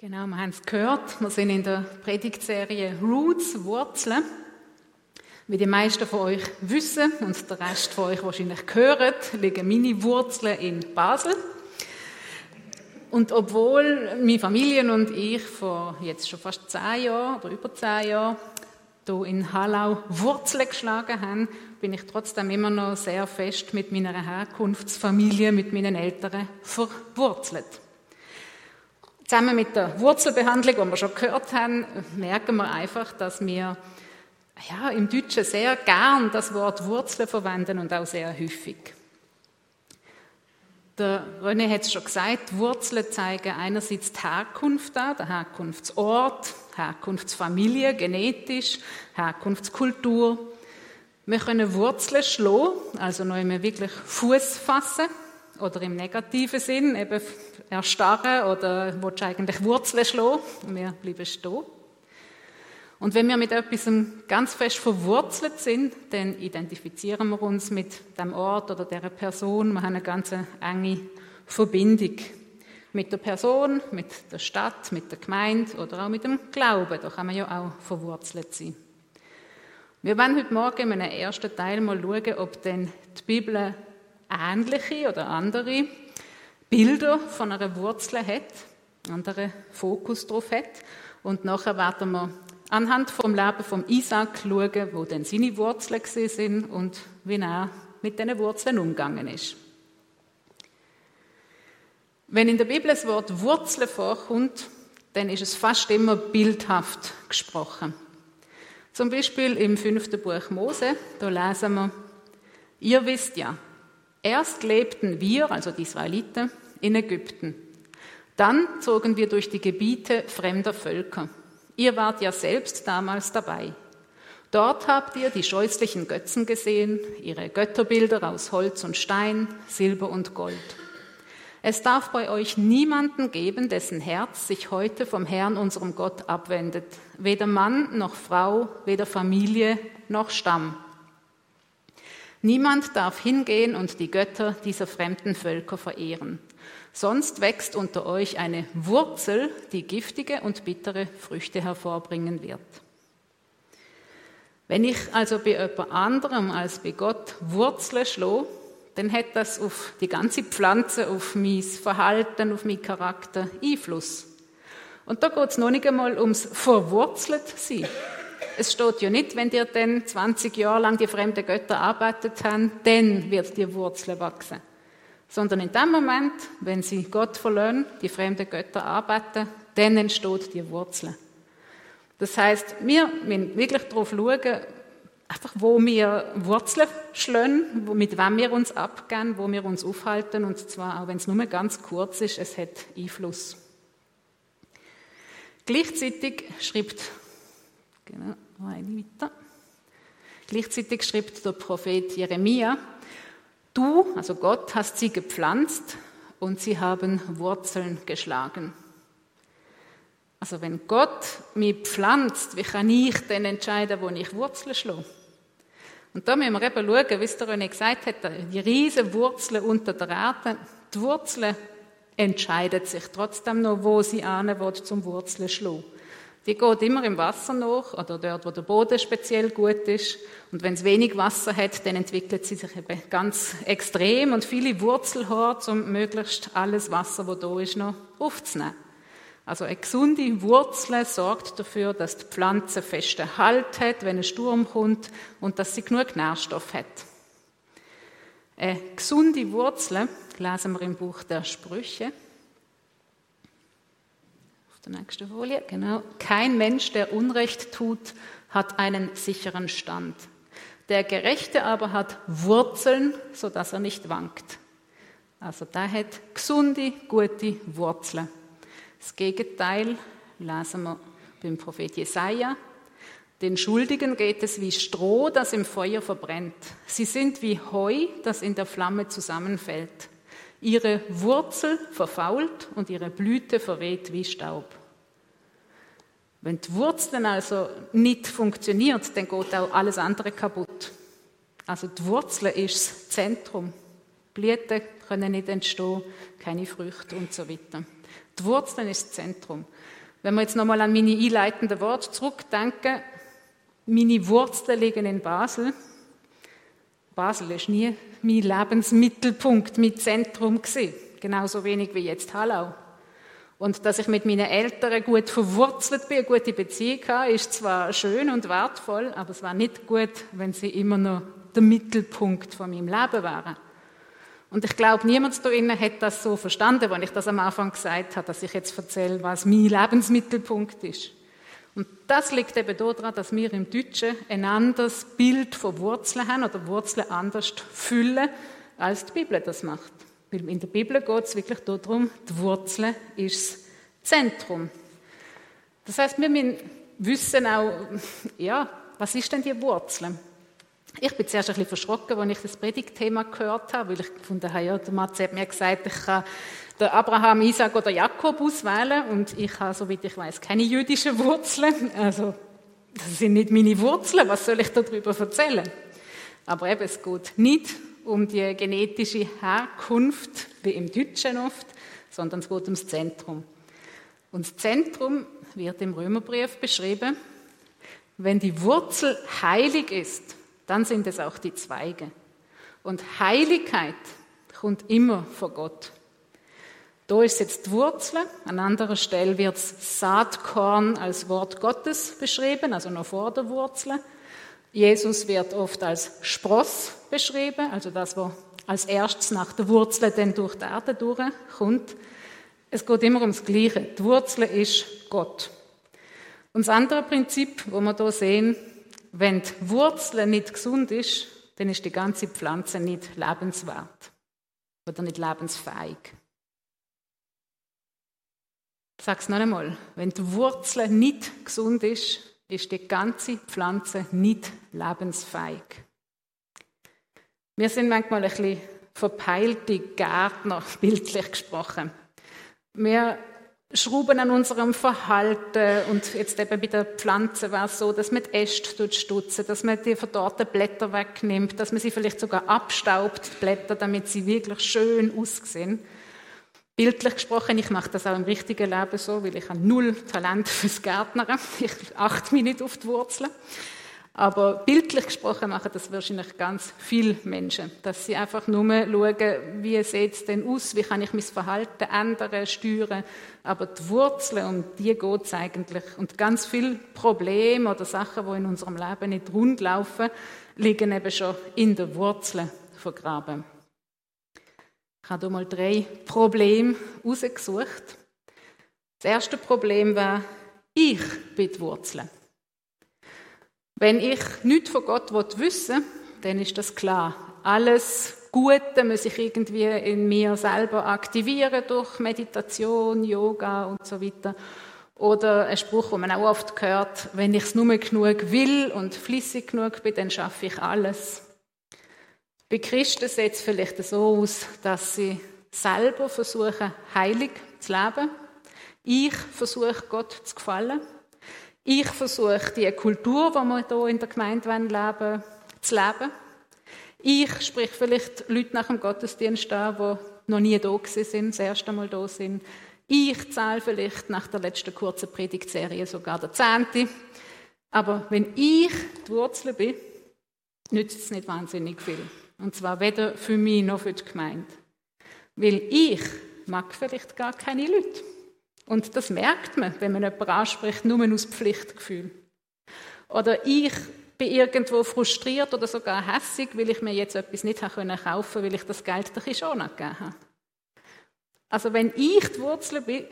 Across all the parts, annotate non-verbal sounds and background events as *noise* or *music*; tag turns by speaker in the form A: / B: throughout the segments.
A: Genau, wir haben es gehört. Wir sind in der Predigtserie Roots, Wurzeln. Wie die meisten von euch wissen und der Rest von euch wahrscheinlich hören, liegen meine Wurzeln in Basel. Und obwohl meine Familie und ich vor jetzt schon fast zehn Jahren oder über zehn Jahren hier in Hallau Wurzeln geschlagen haben, bin ich trotzdem immer noch sehr fest mit meiner Herkunftsfamilie, mit meinen Eltern verwurzelt. Zusammen mit der Wurzelbehandlung, die wir schon gehört haben, merken wir einfach, dass wir ja, im Deutschen sehr gern das Wort Wurzeln verwenden und auch sehr häufig. Der René hat es schon gesagt, Wurzeln zeigen einerseits die Herkunft an, der Herkunftsort, Herkunftsfamilie, genetisch, Herkunftskultur. Wir können Wurzeln schlagen, also noch immer wirklich Fuß fassen oder im negativen Sinn eben erstarren oder willst eigentlich Wurzeln schlagen und wir bleiben stehen. Und wenn wir mit etwas ganz fest verwurzelt sind, dann identifizieren wir uns mit dem Ort oder der Person. Wir haben eine ganz enge Verbindung mit der Person, mit der Stadt, mit der Gemeinde oder auch mit dem Glauben. Da kann man ja auch verwurzelt sein. Wir werden heute Morgen in einem ersten Teil mal schauen, ob denn die Bibel ähnliche oder andere Bilder von einer Wurzel hat, anderen Fokus drauf hat. Und nachher werden wir anhand vom Leben von Isaac schauen, wo denn seine Wurzeln sind und wie er mit diesen Wurzeln umgegangen ist. Wenn in der Bibel das Wort Wurzeln vorkommt, dann ist es fast immer bildhaft gesprochen. Zum Beispiel im fünften Buch Mose, da lesen wir, ihr wisst ja, Erst lebten wir, also die Israeliten, in Ägypten. Dann zogen wir durch die Gebiete fremder Völker. Ihr wart ja selbst damals dabei. Dort habt ihr die scheußlichen Götzen gesehen, ihre Götterbilder aus Holz und Stein, Silber und Gold. Es darf bei euch niemanden geben, dessen Herz sich heute vom Herrn, unserem Gott, abwendet. Weder Mann noch Frau, weder Familie noch Stamm. Niemand darf hingehen und die Götter dieser fremden Völker verehren. Sonst wächst unter euch eine Wurzel, die giftige und bittere Früchte hervorbringen wird. Wenn ich also bei jemand anderem als bei Gott Wurzeln schlage, dann hat das auf die ganze Pflanze, auf mein Verhalten, auf meinen Charakter Einfluss. Und da geht es noch nicht einmal ums Verwurzelt sein. Es steht ja nicht, wenn dir dann 20 Jahre lang die fremden Götter arbeitet haben, dann wird die Wurzel wachsen. Sondern in dem Moment, wenn sie Gott verlassen, die fremden Götter arbeiten, dann entsteht die Wurzel. Das heißt, wir müssen wirklich darauf schauen, einfach wo wir Wurzeln schlagen, mit wem wir uns abgehen, wo wir uns aufhalten, und zwar auch wenn es nur ganz kurz ist, es hat Einfluss. Gleichzeitig schreibt Genau, eine weiter. Gleichzeitig schreibt der Prophet Jeremia, du, also Gott, hast sie gepflanzt und sie haben Wurzeln geschlagen. Also wenn Gott mich pflanzt, wie kann ich denn entscheiden, wo ich Wurzeln schlage? Und da müssen wir eben schauen, wie es der René gesagt hat, die riesen Wurzeln unter der Erde, die Wurzeln entscheidet sich trotzdem noch, wo sie an zum Wurzeln schlagen. Die geht immer im Wasser nach oder dort, wo der Boden speziell gut ist. Und wenn es wenig Wasser hat, dann entwickelt sie sich eben ganz extrem und viele Wurzelhaare, um möglichst alles Wasser, wo da ist, noch aufzunehmen. Also eine gesunde Wurzel sorgt dafür, dass die Pflanze festen Halt hat, wenn ein Sturm kommt und dass sie genug Nährstoff hat. Eine gesunde Wurzel lesen wir im Buch der Sprüche der nächsten Folie, genau. Kein Mensch, der Unrecht tut, hat einen sicheren Stand. Der Gerechte aber hat Wurzeln, sodass er nicht wankt. Also der hat gesunde, gute Wurzeln. Das Gegenteil lesen wir beim Prophet Jesaja. Den Schuldigen geht es wie Stroh, das im Feuer verbrennt. Sie sind wie Heu, das in der Flamme zusammenfällt. Ihre Wurzel verfault und ihre Blüte verweht wie Staub. Wenn die Wurzeln also nicht funktioniert, dann geht auch alles andere kaputt. Also die Wurzel ist das Zentrum. Blüten können nicht entstehen, keine Früchte und so weiter. Die Wurzeln ist das Zentrum. Wenn wir jetzt nochmal an meine einleitenden Worte zurückdenken, meine Wurzeln liegen in Basel. Basel ist nie mein Lebensmittelpunkt, mein Zentrum gewesen. Genauso wenig wie jetzt Hallau. Und dass ich mit meinen Eltern gut verwurzelt bin, eine gute Beziehung habe, ist zwar schön und wertvoll, aber es war nicht gut, wenn sie immer noch der Mittelpunkt von meinem Leben waren. Und ich glaube, niemand da innen hat das so verstanden, wenn ich das am Anfang gesagt habe, dass ich jetzt erzähle, was mein Lebensmittelpunkt ist. Und das liegt eben daran, dass wir im Deutschen ein anderes Bild von Wurzeln haben oder Wurzeln anders füllen, als die Bibel das macht. Weil in der Bibel geht es wirklich darum, die Wurzel ist das Zentrum. Das heißt, wir müssen wissen auch, ja, was ist denn die Wurzel? Ich bin zuerst ein bisschen verschrocken, als ich das Predigtthema gehört habe, weil ich gefunden habe, ja, der Matze hat mir gesagt, ich kann den Abraham, Isaac oder Jakob auswählen und ich habe, soweit ich weiß, keine jüdischen Wurzeln. Also, das sind nicht meine Wurzeln, was soll ich darüber erzählen? Aber eben, es geht nicht um die genetische Herkunft, wie im Deutschen oft, sondern es geht ums Zentrum. Und das Zentrum wird im Römerbrief beschrieben, wenn die Wurzel heilig ist, dann sind es auch die Zweige. Und Heiligkeit kommt immer vor Gott. Da ist jetzt die Wurzel, an anderer Stelle wird Saatkorn als Wort Gottes beschrieben, also noch vor der Wurzel. Jesus wird oft als Spross beschrieben, also das, was als erstes nach der Wurzel dann durch die Erde durchkommt. Es geht immer ums Gleiche. Die Wurzel ist Gott. Und das andere Prinzip, wo wir hier sehen, wenn die Wurzel nicht gesund ist, dann ist die ganze Pflanze nicht lebenswert oder nicht lebensfähig. Ich sage es noch einmal. Wenn die Wurzel nicht gesund ist, ist die ganze Pflanze nicht lebensfähig. Wir sind manchmal ein bisschen verpeilte Gärtner, *laughs* bildlich gesprochen. Wir schrauben an unserem Verhalten und jetzt eben bei der Pflanze war es so, dass man die Äste stutzen, dass man die verdorrten Blätter wegnimmt, dass man sie vielleicht sogar abstaubt, die Blätter, damit sie wirklich schön aussehen. Bildlich gesprochen, ich mache das auch im richtigen Leben so, weil ich habe null Talent fürs Gärtnern. Ich achte mich nicht auf die Wurzeln. Aber bildlich gesprochen machen das wahrscheinlich ganz viele Menschen, dass sie einfach nur schauen, wie sieht es denn aus, wie kann ich mein Verhalten ändern, steuern. Aber die Wurzeln, um die geht es eigentlich. Und ganz viele Probleme oder Sachen, die in unserem Leben nicht rund laufen, liegen eben schon in der Wurzel vergraben. Ich habe hier mal drei Probleme herausgesucht. Das erste Problem war, ich bin die Wurzel. Wenn ich nichts von Gott wissen will, dann ist das klar. Alles Gute muss ich irgendwie in mir selber aktivieren durch Meditation, Yoga und so weiter. Oder ein Spruch, den man auch oft hört, wenn ich es nur genug will und flüssig genug bin, dann schaffe ich alles. Bei Christen sieht es vielleicht so aus, dass sie selber versuchen, heilig zu leben. Ich versuche, Gott zu gefallen. Ich versuche, die Kultur, die wir hier in der Gemeinde leben wollen, zu leben. Ich sprich vielleicht Leute nach dem Gottesdienst an, die noch nie da sind, das erste Mal da sind. Ich zahle vielleicht nach der letzten kurzen Predigtserie sogar der Zehnte. Aber wenn ich die Wurzel bin, nützt es nicht wahnsinnig viel. Und zwar weder für mich noch für die Gemeinde. Weil ich mag vielleicht gar keine Leute. Und das merkt man, wenn man jemanden anspricht, nur aus Pflichtgefühl. Oder ich bin irgendwo frustriert oder sogar hässig, weil ich mir jetzt etwas nicht kaufen konnte, weil ich das Geld der schon gegeben habe. Also wenn ich die Wurzel bin,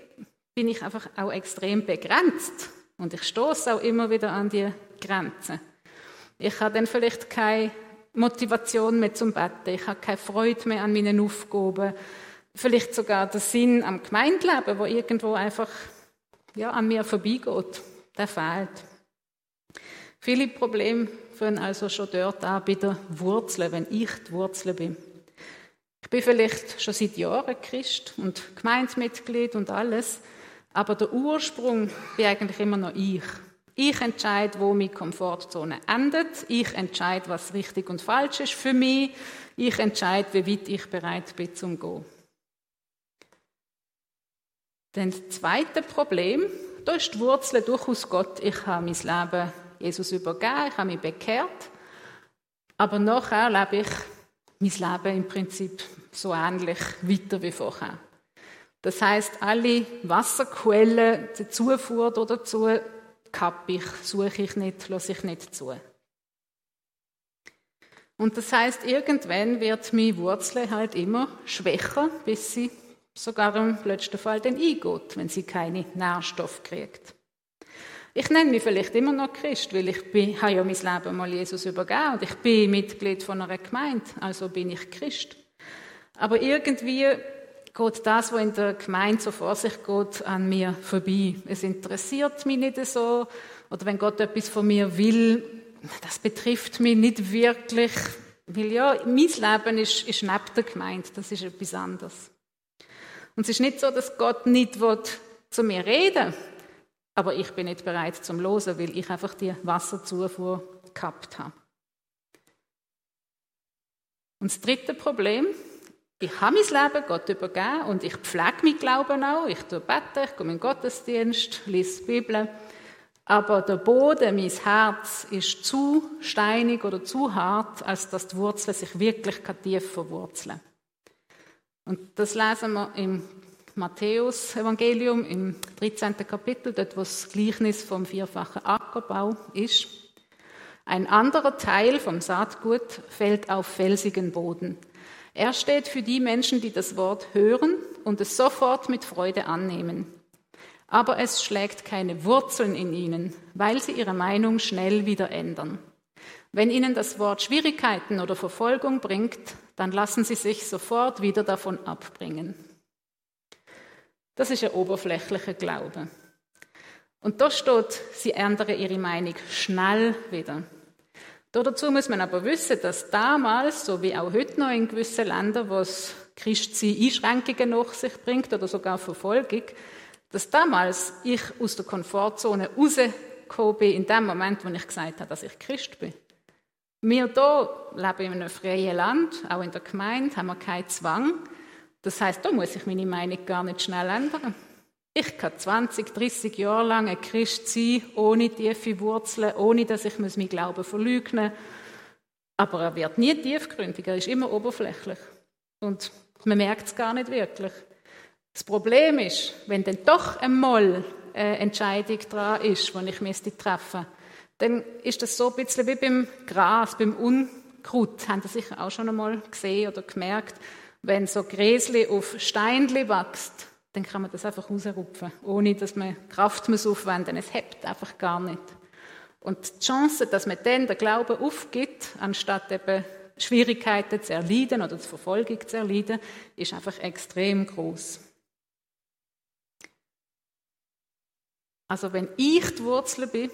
A: bin ich einfach auch extrem begrenzt. Und ich stoße auch immer wieder an die Grenzen. Ich habe dann vielleicht keine Motivation mehr zum Betten. Ich habe keine Freude mehr an meinen Aufgaben. Vielleicht sogar der Sinn am Gemeindeleben, wo irgendwo einfach ja, an mir vorbeigeht. Der fehlt. Viele Probleme fangen also schon dort an, bei der Wurzel, wenn ich die Wurzel bin. Ich bin vielleicht schon seit Jahren Christ und Gemeindemitglied und alles, aber der Ursprung bin eigentlich immer noch ich. Ich entscheide, wo meine Komfortzone endet. Ich entscheide, was richtig und falsch ist für mich. Ich entscheide, wie weit ich bereit bin zum Gehen. Dann das zweite Problem, da ist die Wurzel durchaus Gott. Ich habe mein Leben Jesus übergeben, ich habe mich bekehrt, aber nachher lebe ich mein Leben im Prinzip so ähnlich weiter wie vorher. Das heißt, alle Wasserquellen, die Zufuhr dazu, kappe ich, suche ich nicht, lasse ich nicht zu. Und das heißt, irgendwann wird meine Wurzel halt immer schwächer, bis sie sogar im letzten Fall dann eingeht, wenn sie keine Nährstoffe kriegt. Ich nenne mich vielleicht immer noch Christ, weil ich bin, habe ja mein Leben mal Jesus übergeben und ich bin Mitglied von einer Gemeinde, also bin ich Christ. Aber irgendwie geht das, was in der Gemeinde so vor sich geht, an mir vorbei. Es interessiert mich nicht so. Oder wenn Gott etwas von mir will, das betrifft mich nicht wirklich. Weil ja, mein Leben ist, ist neben der Gemeinde. Das ist etwas anderes. Und es ist nicht so, dass Gott nicht will, zu mir reden aber ich bin nicht bereit zum Losen, weil ich einfach die Wasserzufuhr gehabt habe. Und das dritte Problem, ich habe mein Leben Gott übergeben und ich pflege mein Glauben auch. Ich tue beten, ich komme in den Gottesdienst, lese die Bibel. Aber der Boden, mein Herz, ist zu steinig oder zu hart, als dass die Wurzeln sich wirklich tief verwurzeln. Und das lesen wir im Matthäus-Evangelium im 13. Kapitel, dort wo das Gleichnis vom vierfachen Ackerbau ist. Ein anderer Teil vom Saatgut fällt auf felsigen Boden. Er steht für die Menschen, die das Wort hören und es sofort mit Freude annehmen. Aber es schlägt keine Wurzeln in ihnen, weil sie ihre Meinung schnell wieder ändern. Wenn ihnen das Wort Schwierigkeiten oder Verfolgung bringt, dann lassen sie sich sofort wieder davon abbringen. Das ist ein oberflächlicher Glaube. Und da steht, sie ändern ihre Meinung schnell wieder. Dazu muss man aber wissen, dass damals, so wie auch heute noch in gewissen Ländern, wo es Christsein Einschränkungen nach sich bringt oder sogar Verfolgung, dass damals ich aus der Komfortzone rausgekommen bin, in dem Moment, wo ich gesagt habe, dass ich Christ bin. Wir hier leben in einem freien Land, auch in der Gemeinde, haben wir keinen Zwang. Das heißt, da muss ich meine Meinung gar nicht schnell ändern. Ich kann 20, 30 Jahre lang ein Christ sein, ohne tiefe Wurzeln, ohne dass ich meinen Glauben verleugne. muss. Aber er wird nie tiefgründig, er ist immer oberflächlich. Und man merkt es gar nicht wirklich. Das Problem ist, wenn dann doch einmal eine Entscheidung dran ist, die ich müsste treffen dann ist das so ein bisschen wie beim Gras, beim Unkraut. Haben Sie sicher auch schon einmal gesehen oder gemerkt. Wenn so Gräsli auf Steinli wächst, dann kann man das einfach rausrupfen, ohne dass man Kraft muss aufwenden muss. Es hebt einfach gar nicht. Und die Chance, dass man dann den Glauben aufgibt, anstatt eben Schwierigkeiten zu erleiden oder die Verfolgung zu erleiden, ist einfach extrem groß. Also wenn ich die Wurzel bin,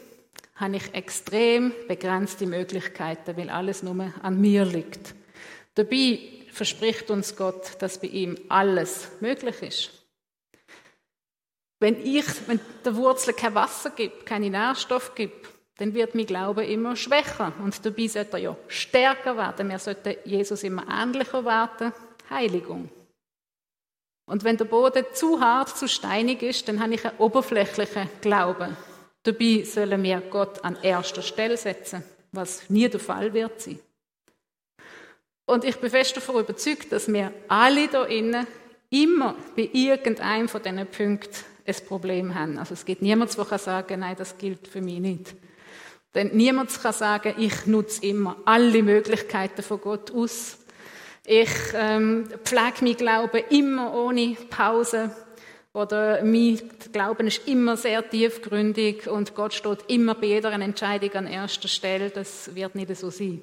A: habe ich extrem begrenzte Möglichkeiten, weil alles nur an mir liegt. Dabei verspricht uns Gott, dass bei ihm alles möglich ist. Wenn ich, wenn der Wurzel kein Wasser gibt, keine Nährstoff gibt, dann wird mein Glaube immer schwächer. Und dabei sollte er ja stärker werden. Wir sollten Jesus immer ähnlicher werden. Heiligung. Und wenn der Boden zu hart, zu steinig ist, dann habe ich einen oberflächlichen Glauben. Dabei sollen wir Gott an erster Stelle setzen, was nie der Fall wird sein. Und ich bin fest davon überzeugt, dass wir alle da innen immer bei irgendeinem von diesen Punkten ein Problem haben. Also es gibt niemanden, der kann sagen, nein, das gilt für mich nicht. Denn niemand kann sagen, ich nutze immer alle Möglichkeiten von Gott aus. Ich ähm, pflege mein Glauben immer ohne Pause. Oder mein Glauben ist immer sehr tiefgründig und Gott steht immer bei jeder Entscheidung an erster Stelle. Das wird nicht so sein.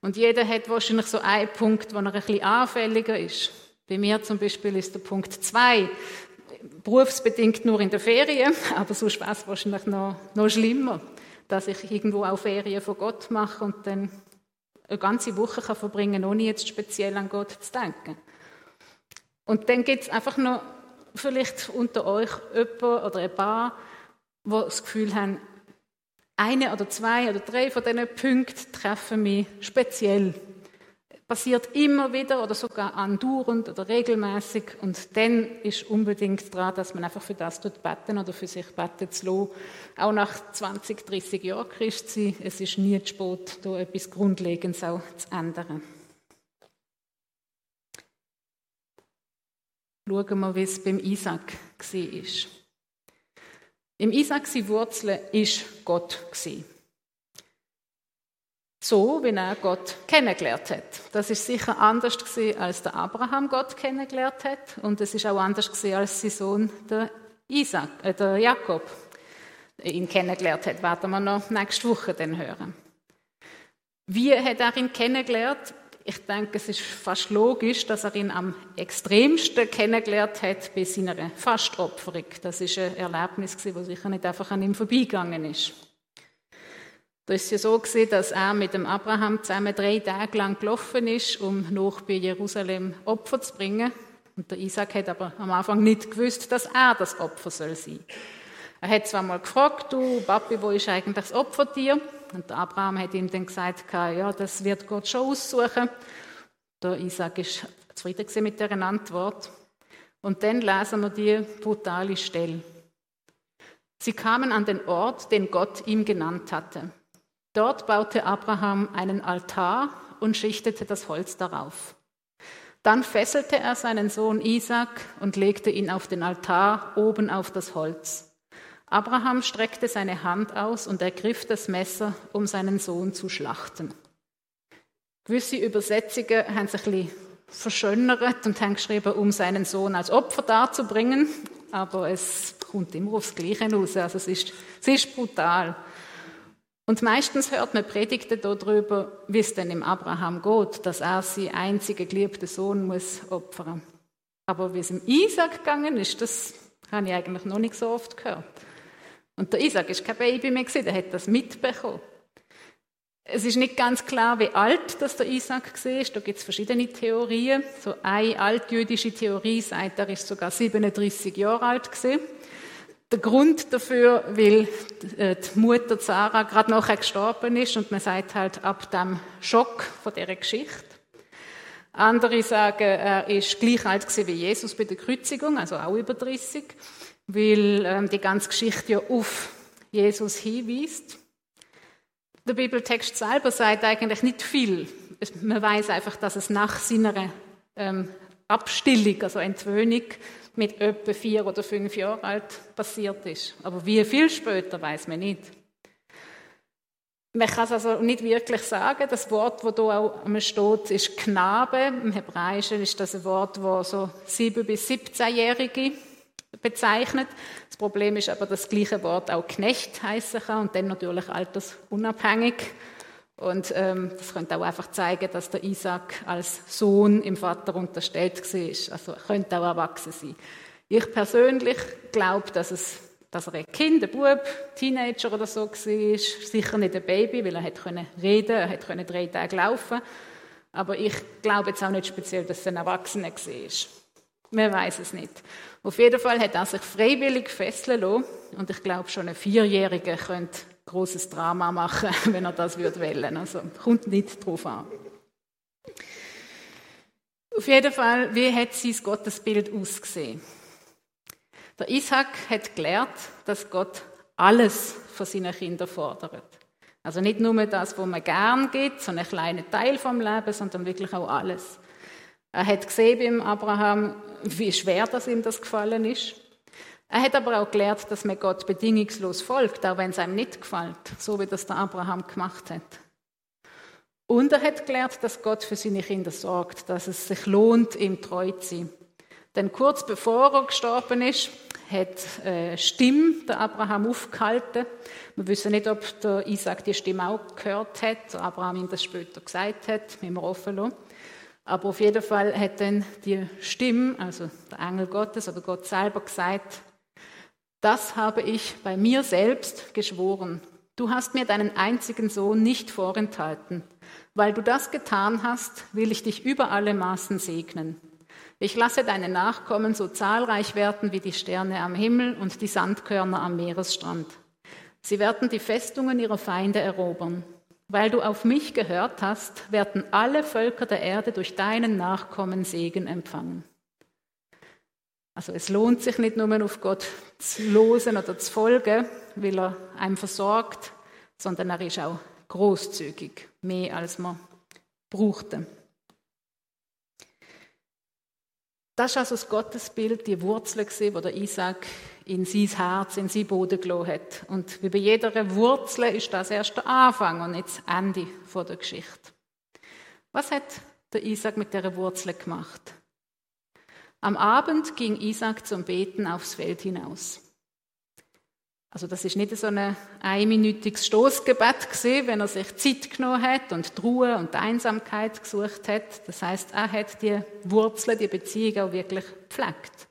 A: Und jeder hat wahrscheinlich so einen Punkt, wo er ein bisschen anfälliger ist. Bei mir zum Beispiel ist der Punkt zwei berufsbedingt nur in der Ferien, *laughs* aber sonst wäre es wahrscheinlich noch, noch schlimmer, dass ich irgendwo auch Ferien von Gott mache und dann eine ganze Woche kann verbringen ohne jetzt speziell an Gott zu denken. Und dann gibt es einfach noch vielleicht unter euch jemand oder ein paar, die das Gefühl haben, eine oder zwei oder drei von diesen Punkten treffen mich speziell. Passiert immer wieder oder sogar andauernd oder regelmäßig. Und dann ist unbedingt dran, dass man einfach für das tut beten oder für sich beten zu lassen. Auch nach 20, 30 Jahren Christ sein, es ist nie zu spät, da etwas Grundlegendes auch zu ändern. Schauen wir, wie es beim Isaac war. Im Isaac seine Wurzeln ist Gott so, wie er Gott kennengelernt hat. Das ist sicher anders gewesen, als der Abraham Gott kennengelernt hat, und es ist auch anders gewesen, als sein Sohn der Isaac, äh, der Jakob ihn kennengelernt hat. Werden wir noch nächste Woche dann hören. Wie hat er ihn kennengelernt? Ich denke, es ist fast logisch, dass er ihn am extremsten kennengelernt hat bei seiner Fastopferung. Das ist ein Erlebnis, das sicher nicht einfach an ihm vorbeigegangen ist. Da ist ja so gesehen, dass er mit dem Abraham zusammen drei Tage lang gelaufen ist, um noch bei Jerusalem Opfer zu bringen. Und der Isaac hat aber am Anfang nicht gewusst, dass er das Opfer soll sein. Er hat zwar mal gefragt, du Papi, wo ist eigentlich das Opfertier? Und der Abraham hat ihm dann gesagt, ja, das wird Gott schon aussuchen. Der Isaac ist zufrieden mit der Antwort. Und dann lesen wir die brutale Stelle. Sie kamen an den Ort, den Gott ihm genannt hatte. Dort baute Abraham einen Altar und schichtete das Holz darauf. Dann fesselte er seinen Sohn Isaac und legte ihn auf den Altar oben auf das Holz. Abraham streckte seine Hand aus und ergriff das Messer, um seinen Sohn zu schlachten. Gewisse Übersetzungen haben sich ein bisschen verschönert und haben geschrieben, um seinen Sohn als Opfer darzubringen, aber es kommt immer aufs Gleiche raus. Also es ist, es ist brutal. Und meistens hört man Predigten darüber, wie es denn im Abraham geht, dass er seinen einzigen geliebten Sohn muss opfern. Aber wie es im Isaac gegangen ist, das habe ich eigentlich noch nicht so oft gehört. Und der Isaac ist kein Baby mehr gewesen, der hat das mitbekommen. Es ist nicht ganz klar, wie alt das der Isaac war. Da gibt es verschiedene Theorien. So eine altjüdische Theorie sagt, er ist sogar 37 Jahre alt gewesen. Der Grund dafür, weil äh, die Mutter Sarah gerade nachher gestorben ist und man sagt halt ab dem Schock von dieser Geschichte. Andere sagen, er ist gleich alt wie Jesus bei der Kreuzigung, also auch über 30, weil ähm, die ganze Geschichte ja auf Jesus hinweist. Der Bibeltext selber sagt eigentlich nicht viel. Man weiß einfach, dass es nach seiner ähm, Abstillung, also Entwöhnung, mit etwa vier oder fünf Jahren alt passiert ist. Aber wie viel später, weiß man nicht. Man kann es also nicht wirklich sagen. Das Wort, das hier auch steht, ist Knabe. Im Hebräischen ist das ein Wort, das so sieben bis 17-Jährige bezeichnet. Das Problem ist aber, dass das gleiche Wort auch Knecht heißen kann und dann natürlich altersunabhängig. Und ähm, das könnte auch einfach zeigen, dass der Isaac als Sohn im Vater unterstellt war. Also er könnte auch erwachsen sein. Ich persönlich glaube, dass, es, dass er ein Kind, ein Bub, Teenager oder so war. Sicher nicht ein Baby, weil er hätte reden er hätte drei Tage laufen Aber ich glaube jetzt auch nicht speziell, dass es ein Erwachsener war. Man weiß es nicht. Auf jeden Fall hat er sich freiwillig fesseln lassen. Und ich glaube, schon ein Vierjähriger könnte großes Drama machen, *laughs* wenn er das würde wählen. Also kommt nicht drauf an. Auf jeden Fall, wie hat sein Gottesbild ausgesehen? Der Isaac hat gelernt, dass Gott alles von seinen Kindern fordert. Also nicht nur das, was man gern gibt, so einen kleinen Teil vom Leben, sondern wirklich auch alles. Er hat gesehen beim Abraham, wie schwer das ihm das gefallen ist. Er hat aber auch gelernt, dass man Gott bedingungslos folgt, auch wenn es einem nicht gefällt, so wie das der Abraham gemacht hat. Und er hat gelernt, dass Gott für seine Kinder sorgt, dass es sich lohnt, ihm treu zu sein. Denn kurz bevor er gestorben ist, hat äh, Stimme der Abraham aufgehalten. Wir wissen nicht, ob der Isaac die Stimme auch gehört hat, Abraham ihm das später gesagt hat, mit dem offen Aber auf jeden Fall hat dann die Stimme, also der Engel Gottes oder Gott selber gesagt, das habe ich bei mir selbst geschworen. Du hast mir deinen einzigen Sohn nicht vorenthalten. Weil du das getan hast, will ich dich über alle Maßen segnen. Ich lasse deine Nachkommen so zahlreich werden wie die Sterne am Himmel und die Sandkörner am Meeresstrand. Sie werden die Festungen ihrer Feinde erobern. weil du auf mich gehört hast, werden alle Völker der Erde durch deinen Nachkommen Segen empfangen. Also es lohnt sich nicht nur auf Gott zu losen oder zu folgen, weil er einem versorgt, sondern er ist auch großzügig, mehr als man brauchte. Das ist also das Gottesbild, die Wurzel, die der Isaac in sein Herz, in sein Boden gelassen hat. Und wie bei jeder Wurzel ist das erst der Anfang und nicht das Ende der Geschichte. Was hat der Isaac mit der Wurzel gemacht? Am Abend ging Isaac zum Beten aufs Feld hinaus. Also das ist nicht so ein einminütiges Stoßgebet gewesen, wenn er sich Zeit genommen hat und die Ruhe und die Einsamkeit gesucht hat. Das heißt, er hat die Wurzeln, die Beziehung auch wirklich gepflegt.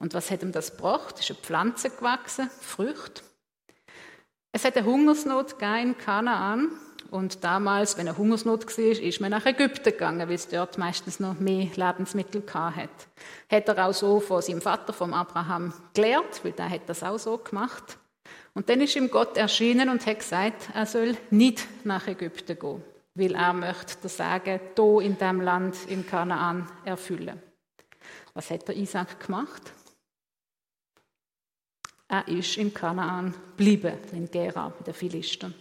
A: Und was hat ihm das gebracht? Es ist eine Pflanze gewachsen, Früchte. Es hat eine Hungersnot in Kanaan und damals, wenn eine Hungersnot war, ist man nach Ägypten gegangen, weil es dort meistens noch mehr Lebensmittel hatte. Hat er auch so von seinem Vater, vom Abraham, gelernt, weil der hat das auch so gemacht. Und dann ist ihm Gott erschienen und hat gesagt, er soll nicht nach Ägypten gehen, weil er möchte das Sagen hier in dem Land, in Kanaan, erfüllen. Was hat der Isaac gemacht? Er ist in Kanaan geblieben, in Gera, bei den Philistern.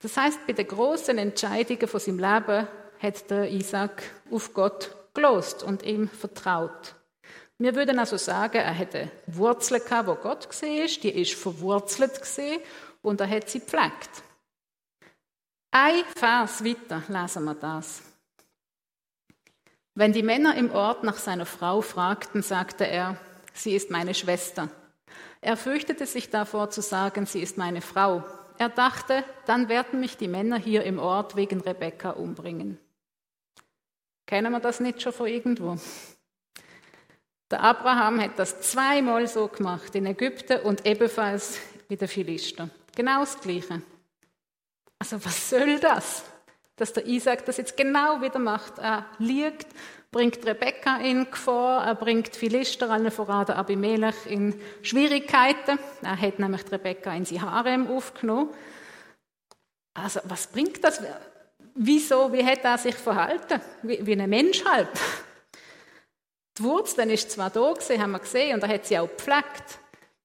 A: Das heißt, bei den großen Entscheidungen von seinem Leben hat der Isaac auf Gott gelost und ihm vertraut. Wir würden also sagen, er hatte Wurzeln gehabt, wo Gott gesehen ist, die ist verwurzelt gesehen und er hat sie gepflegt. Ein Vers weiter lesen wir das. Wenn die Männer im Ort nach seiner Frau fragten, sagte er, sie ist meine Schwester. Er fürchtete sich davor zu sagen, sie ist meine Frau, er dachte, dann werden mich die Männer hier im Ort wegen Rebekka umbringen. Kennen wir das nicht schon von irgendwo? Der Abraham hat das zweimal so gemacht, in Ägypten und ebenfalls wie der Philister. Genau das Gleiche. Also was soll das? Dass der Isaac das jetzt genau wieder macht. Er liegt bringt Rebekka in Gefahr, er bringt Philister, allen voran der Abimelech, in Schwierigkeiten. Er hat nämlich die Rebekka in sein Harem aufgenommen. Also, was bringt das? Wieso, wie hat er sich verhalten? Wie, wie ein Mensch halt. Die Wurzel ist zwar da gewesen, haben wir gesehen, und er hat sie auch gepflegt.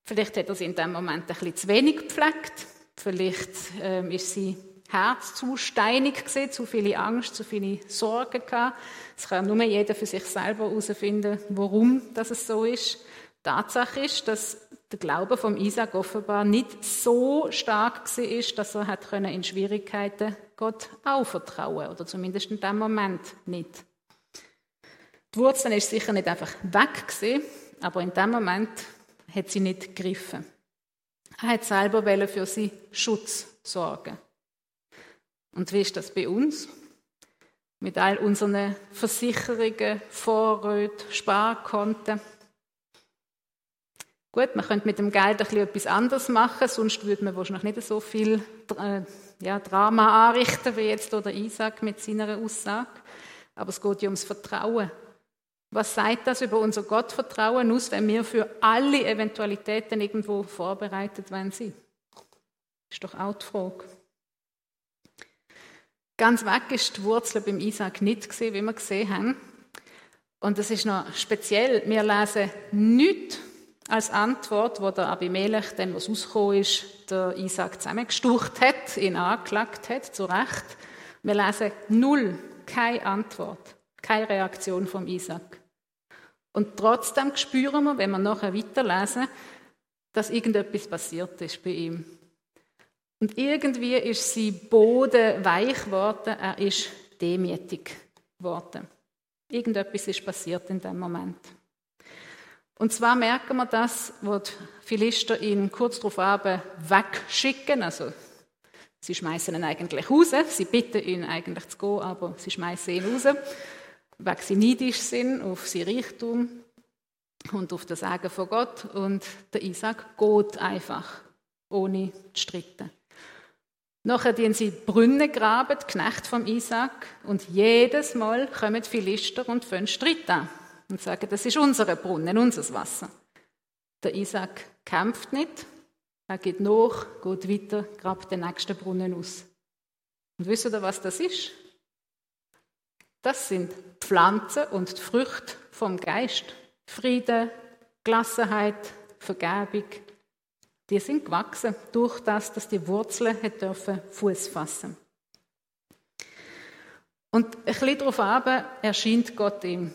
A: Vielleicht hat er sie in dem Moment ein bisschen zu wenig gepflegt. Vielleicht ähm, ist sie Herz zu steinig gewesen, zu viele Angst, zu viele Sorgen gehabt. Es kann nur jeder für sich selber herausfinden, warum das es so ist. Tatsache ist, dass der Glaube vom Isaac offenbar nicht so stark war, dass er hat in Schwierigkeiten Gott auch vertrauen oder zumindest in dem Moment nicht. Die Wurzel ist sicher nicht einfach weg gewesen, aber in dem Moment hat sie nicht gegriffen. Er hat selber für sie Schutz sorgen. Und wie ist das bei uns? Mit all unseren Versicherungen, Vorräten, Sparkonten. Gut, man könnte mit dem Geld ein etwas anderes machen, sonst würde man wahrscheinlich nicht so viel äh, ja, Drama anrichten, wie jetzt der Isaac mit seiner Aussage. Aber es geht ja ums Vertrauen. Was sagt das über unser Gottvertrauen aus, wenn wir für alle Eventualitäten irgendwo vorbereitet werden? Ist doch auch die Frage. Ganz weg ist die Wurzel beim Isaac nicht gesehen, wie wir gesehen haben. Und das ist noch speziell. Wir lesen nichts als Antwort, wo der Abimelech, dann was rausgekommen ist, der Isaac zusammengestucht hat, ihn angeklagt hat, zu Recht. Wir lesen null, keine Antwort, keine Reaktion vom Isaac. Und trotzdem spüren wir, wenn wir nachher weiterlesen, dass irgendetwas passiert ist bei ihm. Und irgendwie ist sein Boden weich geworden, er ist demütig geworden. Irgendetwas ist passiert in dem Moment. Und zwar merken wir das, wo die Philister ihn kurz darauf wegschicken. Also, sie schmeißen ihn eigentlich raus. Sie bitten ihn eigentlich zu gehen, aber sie schmeißen ihn raus, weil sie neidisch sind auf sein Reichtum und auf das Sagen von Gott. Und der Isaac geht einfach, ohne zu streiten. Nachher die sie Brunnen graben, die Knecht vom Isaac, und jedes Mal kommen die Philister und fangen Streit an und sagen, das ist unser Brunnen, unser Wasser. Der Isaac kämpft nicht, er geht nach, geht weiter, grabt den nächsten Brunnen aus. Und wisst ihr, was das ist? Das sind Pflanzen und die Früchte vom Geist. Friede, Gelassenheit, Vergebung. Die sind gewachsen durch das, dass die Wurzeln dürfen Fuß fassen. Und ein bisschen darauf aber erscheint Gott ihm.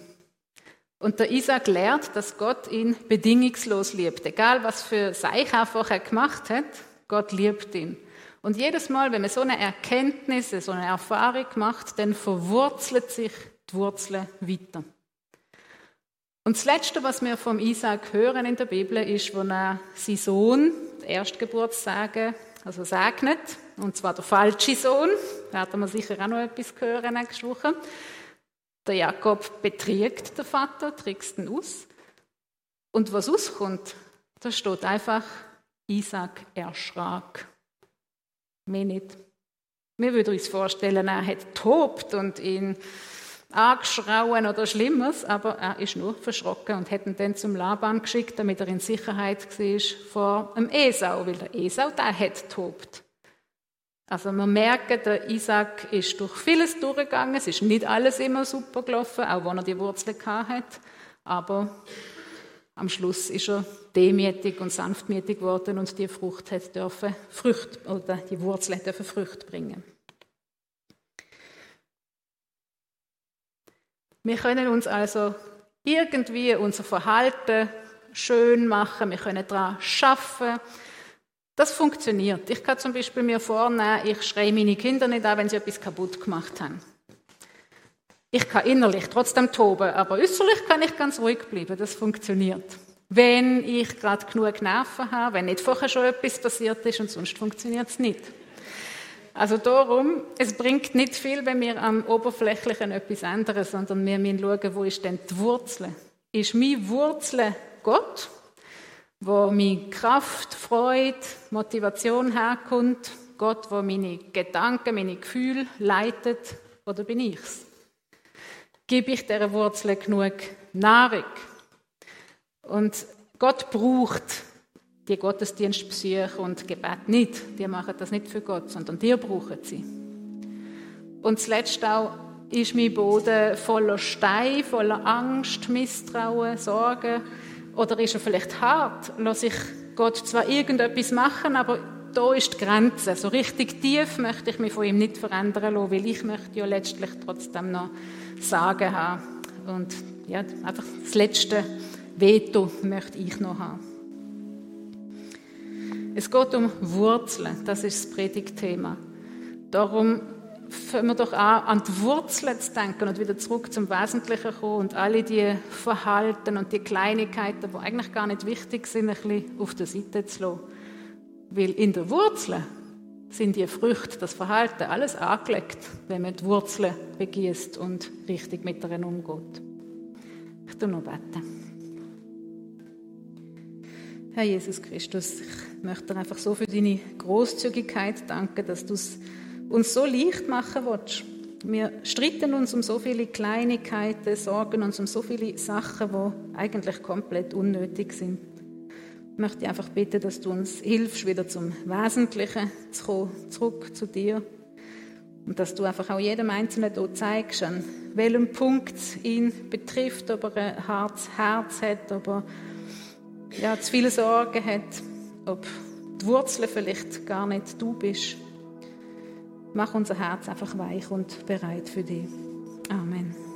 A: Und der Isaac lehrt, dass Gott ihn bedingungslos liebt. Egal, was für Seich er gemacht hat, Gott liebt ihn. Und jedes Mal, wenn man so eine Erkenntnis, so eine Erfahrung macht, dann verwurzelt sich die Wurzel weiter. Und das Letzte, was wir vom Isaac hören in der Bibel, ist, wo er seinen Sohn, Erstgeburtssage, also segnet, und zwar der falsche Sohn, da werden wir sicher auch noch etwas hören nächste Woche. Der Jakob betriegt den Vater, trickst ihn aus. Und was auskommt, da steht einfach, Isaac erschrak. Mehr nicht. Wir würden uns vorstellen, er hat tobt und ihn angeschrauen oder Schlimmes, aber er ist nur verschrocken und hat ihn dann zum Laban geschickt, damit er in Sicherheit war vor dem Esau, weil der Esau, der hat tobt. Also man merkt, der Isaac ist durch vieles durchgegangen, es ist nicht alles immer super gelaufen, auch wenn er die Wurzeln hat, aber am Schluss ist er demütig und sanftmütig geworden und die Frucht hat dürfen Frucht oder die Wurzel dürfen Frucht bringen. Wir können uns also irgendwie unser Verhalten schön machen, wir können daran schaffen. Das funktioniert. Ich kann zum Beispiel mir vornehmen, ich schreie meine Kinder nicht an, wenn sie etwas kaputt gemacht haben. Ich kann innerlich trotzdem toben, aber äußerlich kann ich ganz ruhig bleiben. Das funktioniert. Wenn ich gerade genug Nerven habe, wenn nicht vorher schon etwas passiert ist und sonst funktioniert es nicht. Also darum, es bringt nicht viel, wenn wir am Oberflächlichen etwas ändern, sondern wir müssen schauen, wo ist denn die Wurzel? Ist meine Wurzel Gott, wo meine Kraft, Freude, Motivation herkommt? Gott, wo meine Gedanken, meine Gefühle leitet? Oder bin ich's? Gebe ich dieser Wurzel genug Nahrung? Und Gott braucht die Gottesdienstbesuche und Gebet nicht. Die machen das nicht für Gott, sondern die brauchen sie. Und zuletzt auch ist mein Boden voller Stein, voller Angst, Misstrauen, Sorgen. Oder ist er vielleicht hart? Lass ich Gott zwar irgendetwas machen, aber da ist die Grenze. So richtig tief möchte ich mich von ihm nicht verändern lassen, weil ich möchte ja letztlich trotzdem noch Sagen haben. Und ja, einfach das Letzte Veto möchte ich noch haben. Es geht um Wurzeln, das ist das Predigtthema. Darum fangen wir doch an, an die Wurzeln zu denken und wieder zurück zum Wesentlichen kommen und alle die Verhalten und die Kleinigkeiten, die eigentlich gar nicht wichtig sind, ein bisschen auf der Seite zu lassen. Weil in der Wurzel sind die Früchte, das Verhalten, alles angelegt, wenn man die Wurzeln begießt und richtig mit ihnen umgeht. Ich tue noch beten. Herr Jesus Christus, ich möchte dir einfach so für deine Großzügigkeit danken, dass du es uns so leicht machen willst. Wir streiten uns um so viele Kleinigkeiten, sorgen uns um so viele Sachen, die eigentlich komplett unnötig sind. Ich möchte einfach bitten, dass du uns hilfst, wieder zum Wesentlichen zu kommen, zurück zu dir. Und dass du einfach auch jedem Einzelnen hier zeigst, an welchem Punkt ihn betrifft, ob er ein hartes Herz hat, ob er ja, zu viele Sorgen hat, ob die Wurzeln vielleicht gar nicht du bist. Mach unser Herz einfach weich und bereit für dich. Amen.